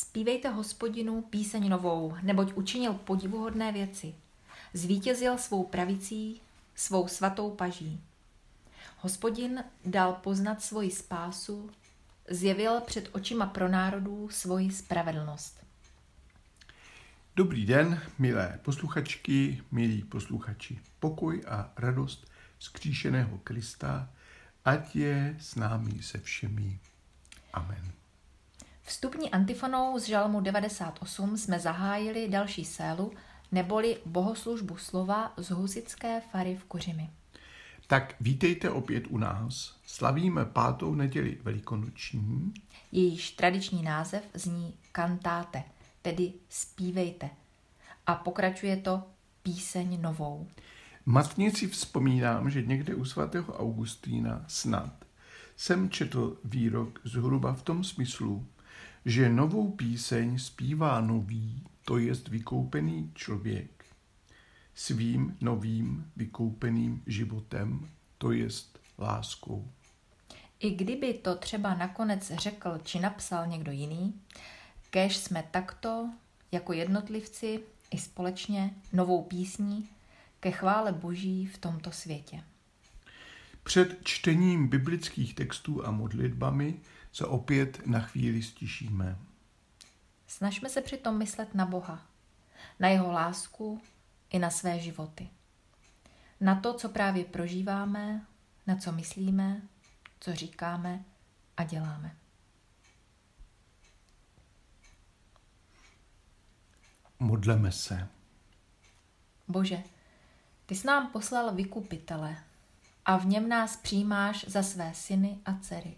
Spívejte hospodinu píseň novou, neboť učinil podivuhodné věci. Zvítězil svou pravicí, svou svatou paží. Hospodin dal poznat svoji spásu, zjevil před očima pro národů svoji spravedlnost. Dobrý den, milé posluchačky, milí posluchači. Pokoj a radost skříšeného Krista, ať je s námi se všemi. Amen. Vstupní antifonou z žalmu 98 jsme zahájili další sélu, neboli bohoslužbu slova z husické fary v Kuřimi. Tak vítejte opět u nás. Slavíme pátou neděli velikonoční. Jejíž tradiční název zní kantáte, tedy zpívejte. A pokračuje to píseň novou. Matně si vzpomínám, že někde u svatého Augustína snad jsem četl výrok zhruba v tom smyslu, že novou píseň zpívá nový, to jest vykoupený člověk, svým novým vykoupeným životem, to jest láskou. I kdyby to třeba nakonec řekl či napsal někdo jiný, kež jsme takto, jako jednotlivci i společně, novou písní ke chvále Boží v tomto světě. Před čtením biblických textů a modlitbami se opět na chvíli stišíme. Snažme se přitom myslet na Boha, na jeho lásku i na své životy. Na to, co právě prožíváme, na co myslíme, co říkáme a děláme. Modleme se. Bože, ty jsi nám poslal vykupitele a v něm nás přijímáš za své syny a dcery.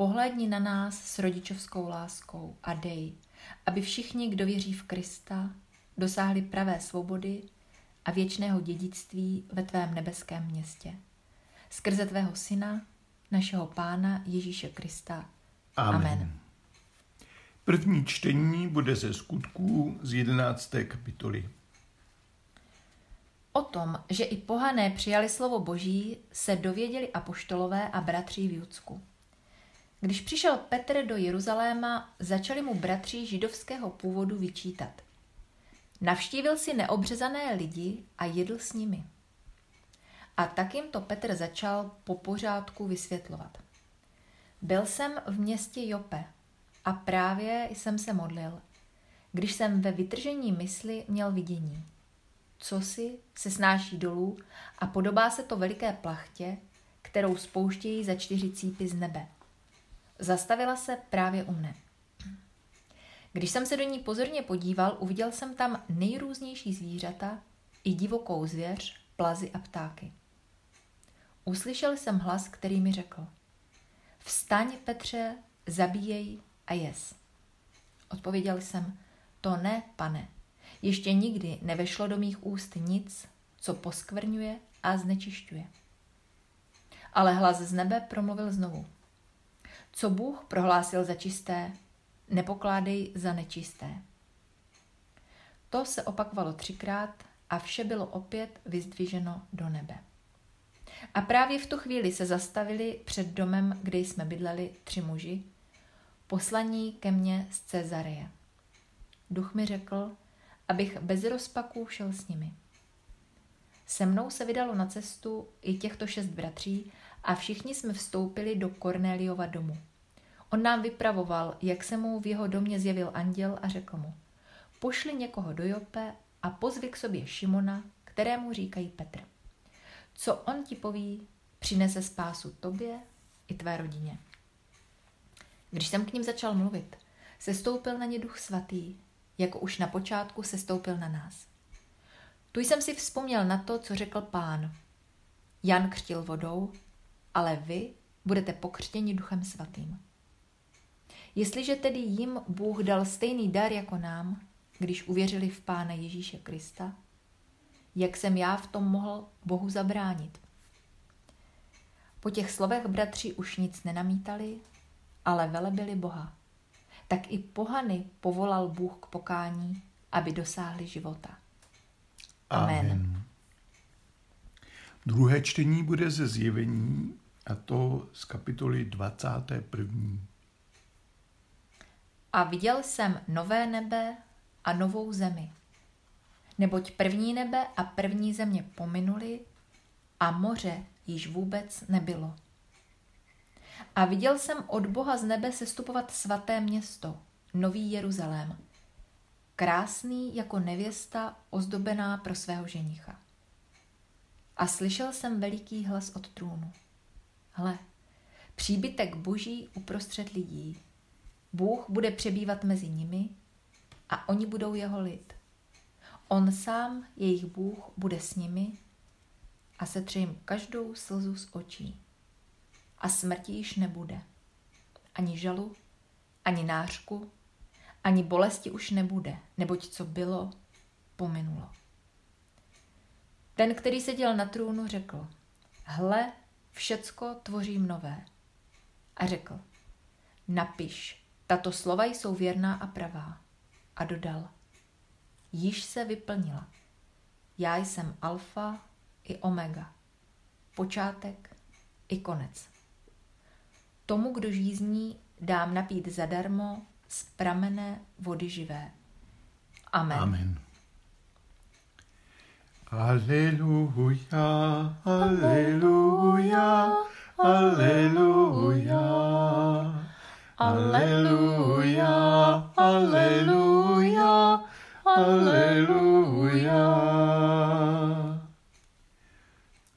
Pohlédni na nás s rodičovskou láskou a dej, aby všichni, kdo věří v Krista, dosáhli pravé svobody a věčného dědictví ve tvém nebeském městě. Skrze tvého syna, našeho pána Ježíše Krista. Amen. Amen. První čtení bude ze skutků z 11. kapitoly. O tom, že i pohané přijali slovo Boží, se dověděli apoštolové a bratři v Judsku. Když přišel Petr do Jeruzaléma, začali mu bratři židovského původu vyčítat. Navštívil si neobřezané lidi a jedl s nimi. A tak jim to Petr začal po pořádku vysvětlovat. Byl jsem v městě Jope a právě jsem se modlil, když jsem ve vytržení mysli měl vidění. Co si se snáší dolů a podobá se to veliké plachtě, kterou spouštějí za čtyři cípy z nebe – Zastavila se právě u mne. Když jsem se do ní pozorně podíval, uviděl jsem tam nejrůznější zvířata i divokou zvěř, plazy a ptáky. Uslyšel jsem hlas, který mi řekl Vstaň, Petře, zabíjej a jes. Odpověděl jsem, to ne, pane. Ještě nikdy nevešlo do mých úst nic, co poskvrňuje a znečišťuje. Ale hlas z nebe promluvil znovu. Co Bůh prohlásil za čisté, nepokládej za nečisté. To se opakovalo třikrát a vše bylo opět vyzdviženo do nebe. A právě v tu chvíli se zastavili před domem, kde jsme bydleli tři muži, poslaní ke mně z Cezareje. Duch mi řekl, abych bez rozpaků šel s nimi. Se mnou se vydalo na cestu i těchto šest bratří a všichni jsme vstoupili do Kornéliova domu. On nám vypravoval, jak se mu v jeho domě zjevil anděl a řekl mu, pošli někoho do Jope a pozvi k sobě Šimona, kterému říkají Petr. Co on ti poví, přinese spásu tobě i tvé rodině. Když jsem k ním začal mluvit, sestoupil na ně duch svatý, jako už na počátku sestoupil na nás. Tu jsem si vzpomněl na to, co řekl pán. Jan křtil vodou, ale vy budete pokřtěni duchem svatým. Jestliže tedy jim Bůh dal stejný dar jako nám, když uvěřili v Pána Ježíše Krista, jak jsem já v tom mohl Bohu zabránit? Po těch slovech bratři už nic nenamítali, ale velebili Boha. Tak i pohany povolal Bůh k pokání, aby dosáhli života. Amen. Amen. Druhé čtení bude ze zjevení, a to z kapitoly 21. A viděl jsem nové nebe a novou zemi. Neboť první nebe a první země pominuli a moře již vůbec nebylo. A viděl jsem od Boha z nebe sestupovat svaté město, nový Jeruzalém, krásný jako nevěsta ozdobená pro svého ženicha. A slyšel jsem veliký hlas od trůnu. Hle, příbytek boží uprostřed lidí. Bůh bude přebývat mezi nimi a oni budou jeho lid. On sám, jejich Bůh, bude s nimi a setře jim každou slzu z očí. A smrti již nebude. Ani žalu, ani nářku, ani bolesti už nebude, neboť co bylo, pominulo. Ten, který seděl na trůnu, řekl, hle, všecko tvořím nové. A řekl, napiš, tato slova jsou věrná a pravá. A dodal, již se vyplnila. Já jsem alfa i omega, počátek i konec. Tomu, kdo žízní, dám napít zadarmo z pramené vody živé. Amen. Amen. Aleluja, aleluja, aleluja, aleluja, aleluja, aleluja.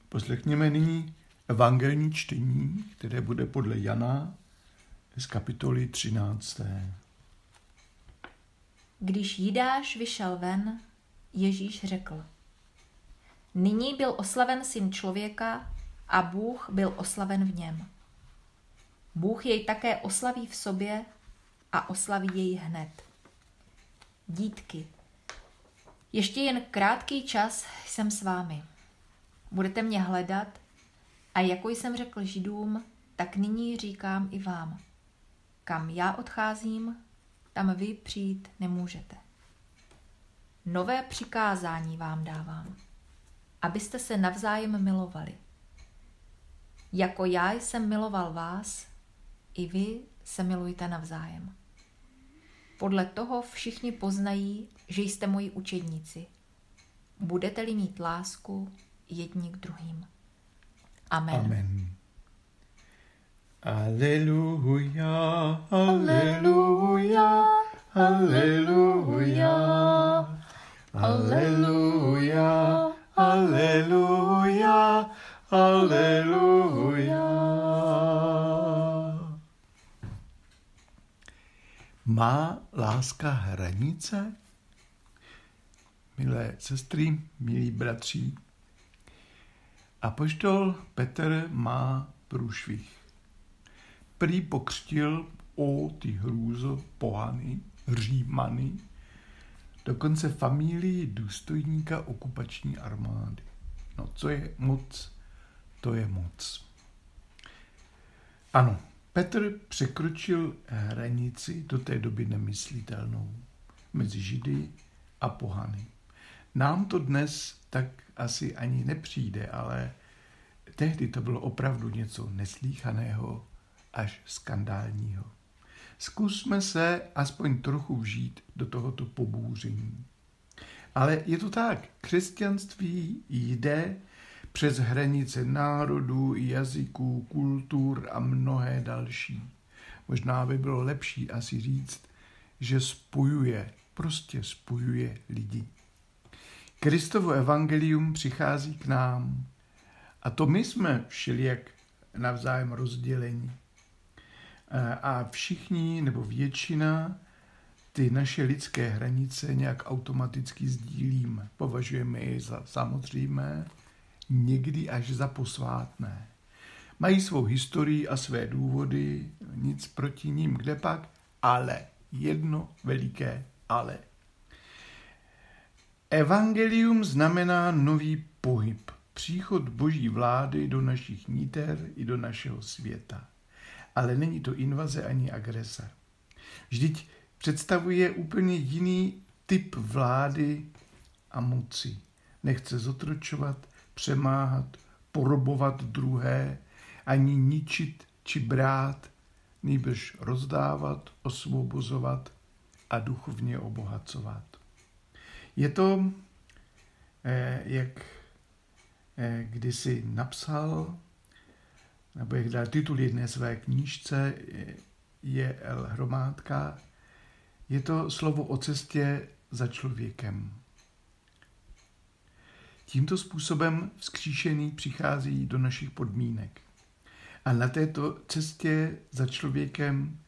Poslechněme nyní evangelní čtení, které bude podle Jana z kapitoly 13. Když Jidáš vyšel ven, Ježíš řekl, Nyní byl oslaven syn člověka a Bůh byl oslaven v něm. Bůh jej také oslaví v sobě a oslaví jej hned. Dítky, ještě jen krátký čas jsem s vámi. Budete mě hledat a jako jsem řekl židům, tak nyní říkám i vám. Kam já odcházím, tam vy přijít nemůžete. Nové přikázání vám dávám abyste se navzájem milovali. Jako já jsem miloval vás, i vy se milujte navzájem. Podle toho všichni poznají, že jste moji učedníci. Budete-li mít lásku jedni k druhým. Amen. Amen. Aleluja, aleluja, aleluja, aleluja. Aleluja, aleluja. Má láska hranice? Milé sestry, milí bratři, poštol Petr má průšvih. Prý pokřtil o ty hrůzo pohany, římany, dokonce familii důstojníka okupační armády. No, co je moc, to je moc. Ano, Petr překročil hranici do té doby nemyslitelnou mezi Židy a pohany. Nám to dnes tak asi ani nepřijde, ale tehdy to bylo opravdu něco neslíchaného až skandálního. Zkusme se aspoň trochu vžít do tohoto pobouření. Ale je to tak, křesťanství jde přes hranice národů, jazyků, kultur a mnohé další. Možná by bylo lepší asi říct, že spojuje, prostě spojuje lidi. Kristovo evangelium přichází k nám a to my jsme všelijak navzájem rozdělení. A všichni nebo většina ty naše lidské hranice nějak automaticky sdílíme. Považujeme je za samozřejmé, někdy až za posvátné. Mají svou historii a své důvody, nic proti ním, kde pak, ale jedno veliké ale. Evangelium znamená nový pohyb, příchod boží vlády do našich níter i do našeho světa ale není to invaze ani agrese. Vždyť představuje úplně jiný typ vlády a moci. Nechce zotročovat, přemáhat, porobovat druhé, ani ničit či brát, nýbrž rozdávat, osvobozovat a duchovně obohacovat. Je to, eh, jak eh, kdysi napsal, nebo jak dal titul jedné své knížce, je L. Hromádka, je to slovo o cestě za člověkem. Tímto způsobem vzkříšený přichází do našich podmínek. A na této cestě za člověkem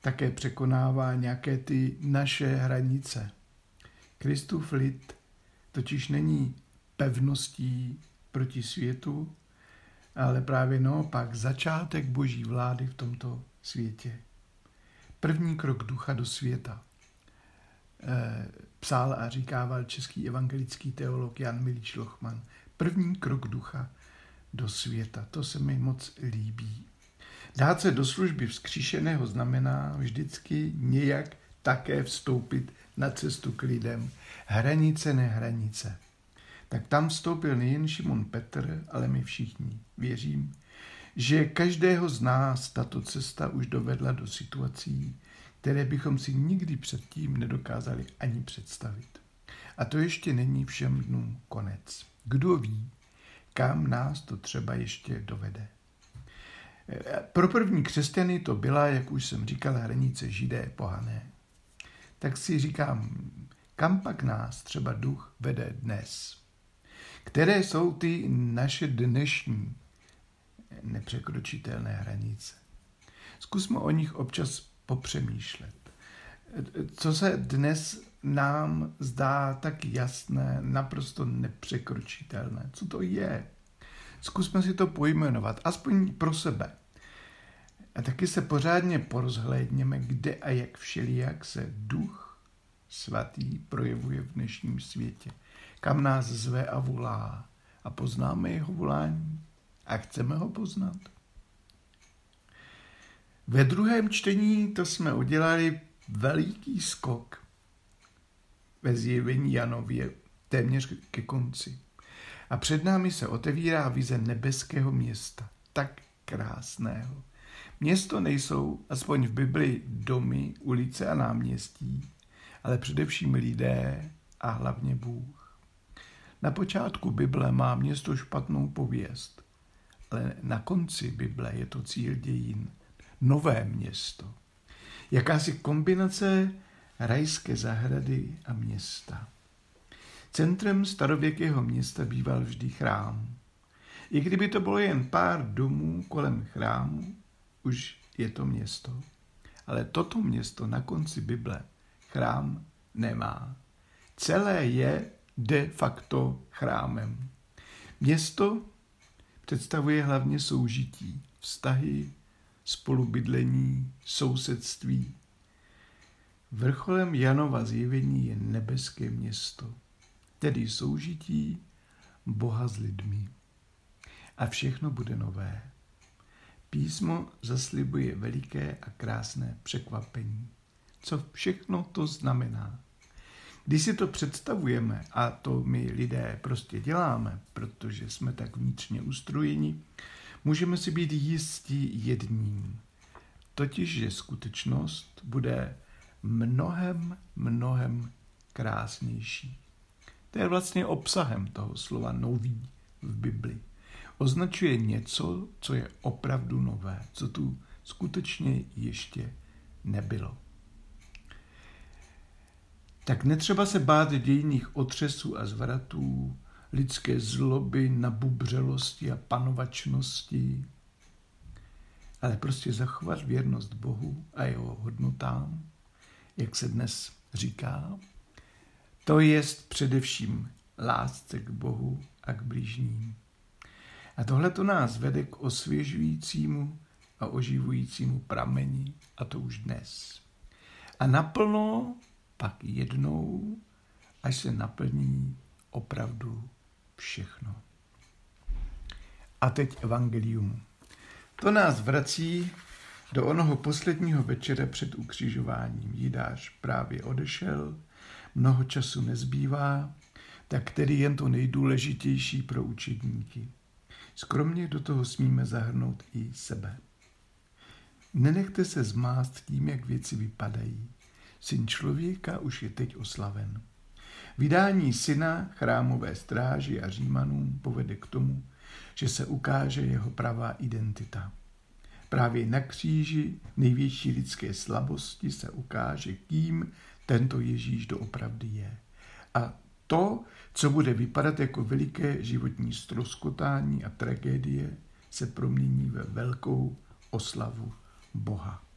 také překonává nějaké ty naše hranice. Kristův lid totiž není pevností proti světu, ale právě naopak začátek boží vlády v tomto světě. První krok ducha do světa. E, psal a říkával český evangelický teolog Jan Milič Lochman. První krok ducha do světa. To se mi moc líbí. Dát se do služby vzkříšeného znamená vždycky nějak také vstoupit na cestu k lidem. Hranice, nehranice. Tak tam vstoupil nejen Šimon Petr, ale my všichni. Věřím, že každého z nás tato cesta už dovedla do situací, které bychom si nikdy předtím nedokázali ani představit. A to ještě není všem dnům konec. Kdo ví, kam nás to třeba ještě dovede. Pro první křesťany to byla, jak už jsem říkal, hranice židé pohané. Tak si říkám, kam pak nás třeba duch vede dnes? Které jsou ty naše dnešní nepřekročitelné hranice? Zkusme o nich občas popřemýšlet. Co se dnes nám zdá tak jasné, naprosto nepřekročitelné. Co to je? Zkusme si to pojmenovat, aspoň pro sebe. A taky se pořádně porozhlédněme, kde a jak všelijak se duch svatý projevuje v dnešním světě. Kam nás zve a volá. A poznáme jeho volání. A chceme ho poznat. Ve druhém čtení to jsme udělali veliký skok ve zjevení Janově téměř ke konci. A před námi se otevírá vize nebeského města, tak krásného. Město nejsou, aspoň v Bibli, domy, ulice a náměstí, ale především lidé a hlavně Bůh. Na počátku Bible má město špatnou pověst, ale na konci Bible je to cíl dějin, nové město. Jakási kombinace rajské zahrady a města. Centrem starověkého města býval vždy chrám. I kdyby to bylo jen pár domů kolem chrámu, už je to město. Ale toto město na konci Bible chrám nemá. Celé je de facto chrámem. Město představuje hlavně soužití, vztahy, spolubydlení, sousedství, Vrcholem Janova zjevení je nebeské město, tedy soužití Boha s lidmi. A všechno bude nové. Písmo zaslibuje veliké a krásné překvapení. Co všechno to znamená? Když si to představujeme, a to my lidé prostě děláme, protože jsme tak vnitřně ustrojeni, můžeme si být jistí jedním. Totiž, že skutečnost bude mnohem, mnohem krásnější. To je vlastně obsahem toho slova nový v Bibli. Označuje něco, co je opravdu nové, co tu skutečně ještě nebylo. Tak netřeba se bát dějných otřesů a zvratů, lidské zloby, nabubřelosti a panovačnosti, ale prostě zachovat věrnost Bohu a jeho hodnotám jak se dnes říká, to je především lásce k Bohu a k blížním. A tohle to nás vede k osvěžujícímu a oživujícímu prameni, a to už dnes. A naplno pak jednou, až se naplní opravdu všechno. A teď evangelium. To nás vrací do onoho posledního večera před ukřižováním Jidáš právě odešel, mnoho času nezbývá, tak tedy jen to nejdůležitější pro učedníky. Skromně do toho smíme zahrnout i sebe. Nenechte se zmást tím, jak věci vypadají. Syn člověka už je teď oslaven. Vydání syna chrámové stráži a římanům povede k tomu, že se ukáže jeho pravá identita. Právě na kříži největší lidské slabosti se ukáže, kým tento Ježíš doopravdy je. A to, co bude vypadat jako veliké životní stroskotání a tragédie, se promění ve velkou oslavu Boha.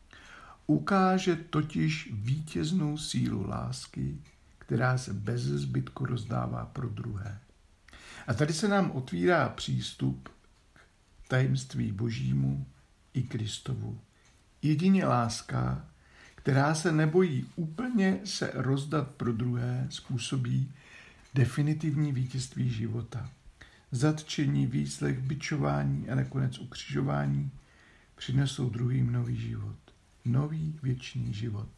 Ukáže totiž vítěznou sílu lásky, která se bez zbytku rozdává pro druhé. A tady se nám otvírá přístup k tajemství Božímu i Kristovu. Jedině láska, která se nebojí úplně se rozdat pro druhé, způsobí definitivní vítězství života. Zatčení, výslech, byčování a nakonec ukřižování přinesou druhým nový život. Nový věčný život.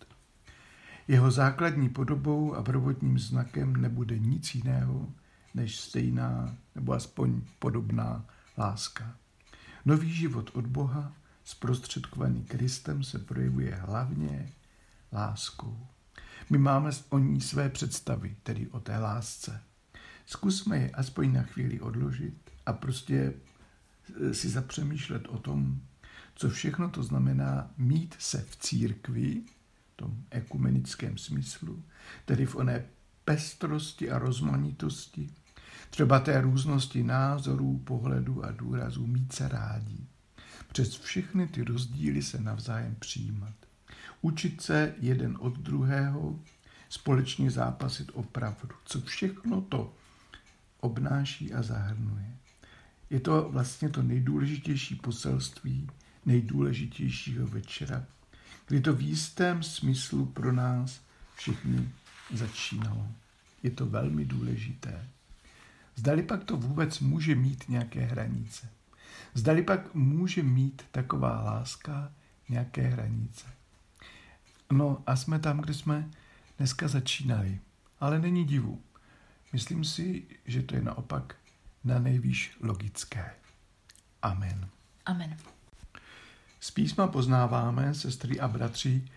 Jeho základní podobou a prvotním znakem nebude nic jiného, než stejná nebo aspoň podobná láska. Nový život od Boha, zprostředkovaný Kristem, se projevuje hlavně láskou. My máme o ní své představy, tedy o té lásce. Zkusme je aspoň na chvíli odložit a prostě e, si zapřemýšlet o tom, co všechno to znamená mít se v církvi, v tom ekumenickém smyslu, tedy v oné pestrosti a rozmanitosti, třeba té různosti názorů, pohledů a důrazů mít se rádí. Přes všechny ty rozdíly se navzájem přijímat. Učit se jeden od druhého, společně zápasit o pravdu. Co všechno to obnáší a zahrnuje. Je to vlastně to nejdůležitější poselství nejdůležitějšího večera, kdy to v jistém smyslu pro nás všichni začínalo. Je to velmi důležité. Zdali pak to vůbec může mít nějaké hranice. Zdali pak může mít taková láska nějaké hranice. No a jsme tam, kde jsme dneska začínali. Ale není divu. Myslím si, že to je naopak na nejvýš logické. Amen. Amen. Z písma poznáváme, sestry a bratři,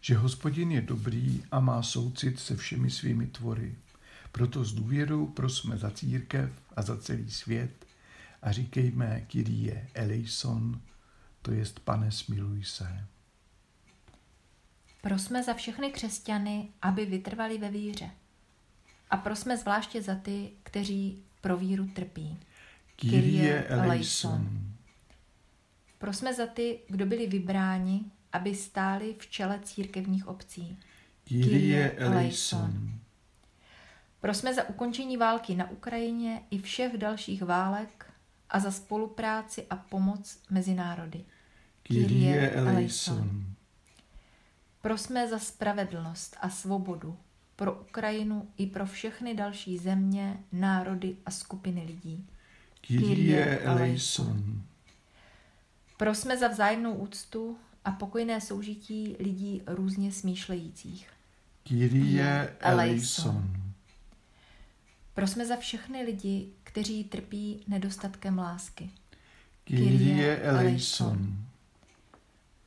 že hospodin je dobrý a má soucit se všemi svými tvory. Proto s důvěrou prosme za církev a za celý svět a říkejme Kyrie eleison, to jest pane smiluj se. Prosme za všechny křesťany, aby vytrvali ve víře. A prosme zvláště za ty, kteří pro víru trpí. Kyrie eleison. Prosme za ty, kdo byli vybráni, aby stáli v čele církevních obcí. Kyrie eleison. Prosme za ukončení války na Ukrajině i všech dalších válek a za spolupráci a pomoc mezi národy. Kyrie eleison. Prosme za spravedlnost a svobodu pro Ukrajinu i pro všechny další země, národy a skupiny lidí. Kyrie eleison. Prosme za vzájemnou úctu a pokojné soužití lidí různě smýšlejících. Kyrie eleison. Prosme za všechny lidi, kteří trpí nedostatkem lásky. Kyrie eleison.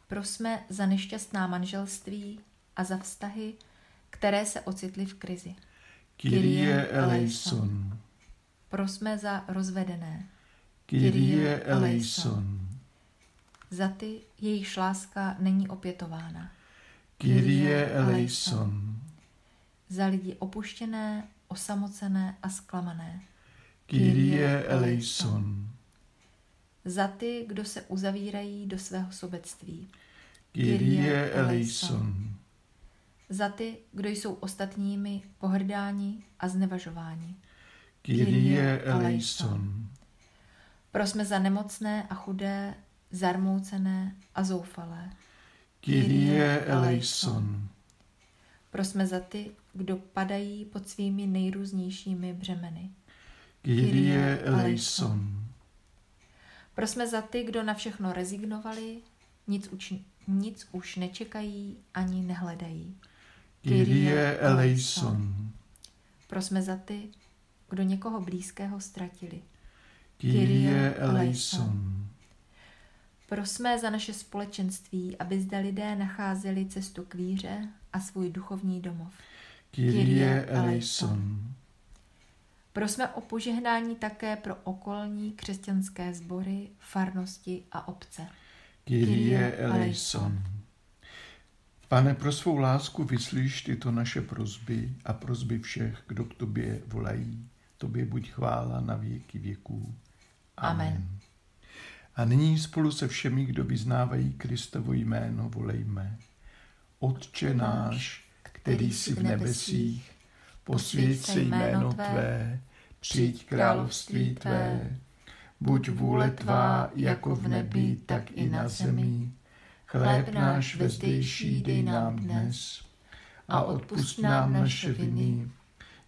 Prosme za nešťastná manželství a za vztahy, které se ocitly v krizi. Kyrie eleison. Prosme za rozvedené. Kyrie eleison. Za ty, jejichž láska není opětována. Kyrie eleison. Za lidi opuštěné, osamocené a zklamané. Kyrie eleison. Za ty, kdo se uzavírají do svého sobectví. Kyrie eleison. Za ty, kdo jsou ostatními pohrdáni a znevažováni. Kyrie eleison. Prosme za nemocné a chudé, zarmoucené a zoufalé. Kyrie eleison. Prosme za ty, kdo padají pod svými nejrůznějšími břemeny. Kyrie eleison. Prosme za ty, kdo na všechno rezignovali, nic, uč, nic už nečekají ani nehledají. Kyrie eleison. Prosme za ty, kdo někoho blízkého ztratili. Kyrie eleison. Prosme za naše společenství, aby zde lidé nacházeli cestu k víře a svůj duchovní domov. Kyrie eleison. Prosme o požehnání také pro okolní křesťanské sbory, farnosti a obce. Kyrie eleison. Pane, pro svou lásku vyslíš tyto naše prozby a prozby všech, kdo k tobě volají. Tobě buď chvála na věky věků. Amen. Amen. A nyní spolu se všemi, kdo vyznávají Kristovo jméno, volejme. Otče náš, který jsi v nebesích, posvěď se jméno Tvé, přijď království Tvé, buď vůle Tvá jako v nebi, tak i na zemi. Chléb náš vezdejší dej nám dnes a odpust nám naše viny,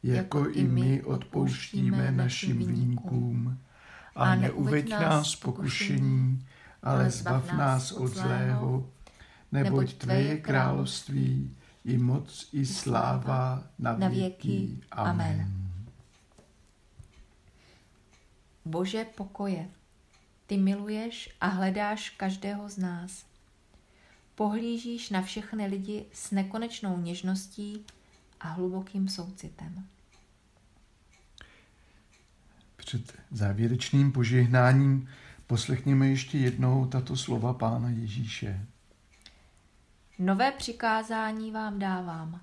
jako i my odpouštíme našim viníkům. A neuveď nás pokušení, ale zbav nás od zlého, neboť Tvé je království, i moc, i sláva na věky. Amen. Bože pokoje, Ty miluješ a hledáš každého z nás. Pohlížíš na všechny lidi s nekonečnou něžností a hlubokým soucitem. Před závěrečným požehnáním poslechněme ještě jednou tato slova Pána Ježíše. Nové přikázání vám dávám,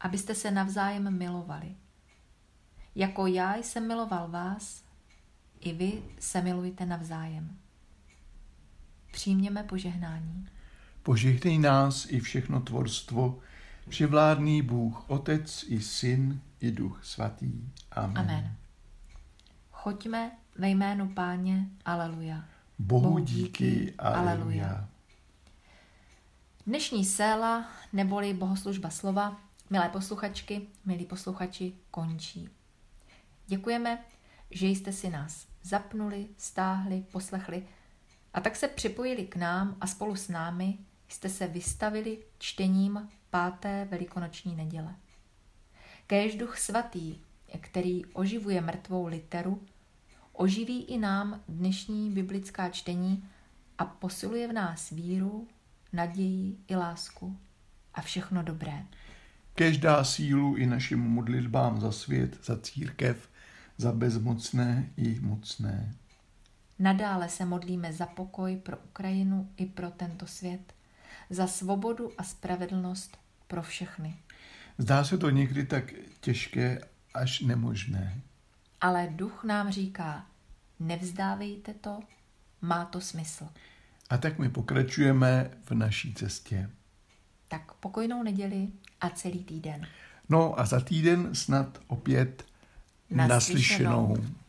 abyste se navzájem milovali. Jako já jsem miloval vás, i vy se milujte navzájem. Přijměme požehnání. Požehnej nás i všechno tvorstvo, přivládný Bůh, Otec i Syn i Duch Svatý. Amen. Amen. Choďme ve jménu Páně, aleluja. Bohu díky, aleluja. Dnešní séla neboli bohoslužba slova, milé posluchačky, milí posluchači, končí. Děkujeme, že jste si nás zapnuli, stáhli, poslechli a tak se připojili k nám a spolu s námi jste se vystavili čtením páté velikonoční neděle. Kéž duch svatý, který oživuje mrtvou literu, oživí i nám dnešní biblická čtení a posiluje v nás víru, naději i lásku a všechno dobré. Kež dá sílu i našim modlitbám za svět, za církev, za bezmocné i mocné. Nadále se modlíme za pokoj pro Ukrajinu i pro tento svět, za svobodu a spravedlnost pro všechny. Zdá se to někdy tak těžké až nemožné. Ale duch nám říká, nevzdávejte to, má to smysl. A tak my pokračujeme v naší cestě. Tak pokojnou neděli a celý týden. No a za týden snad opět naslyšenou. naslyšenou.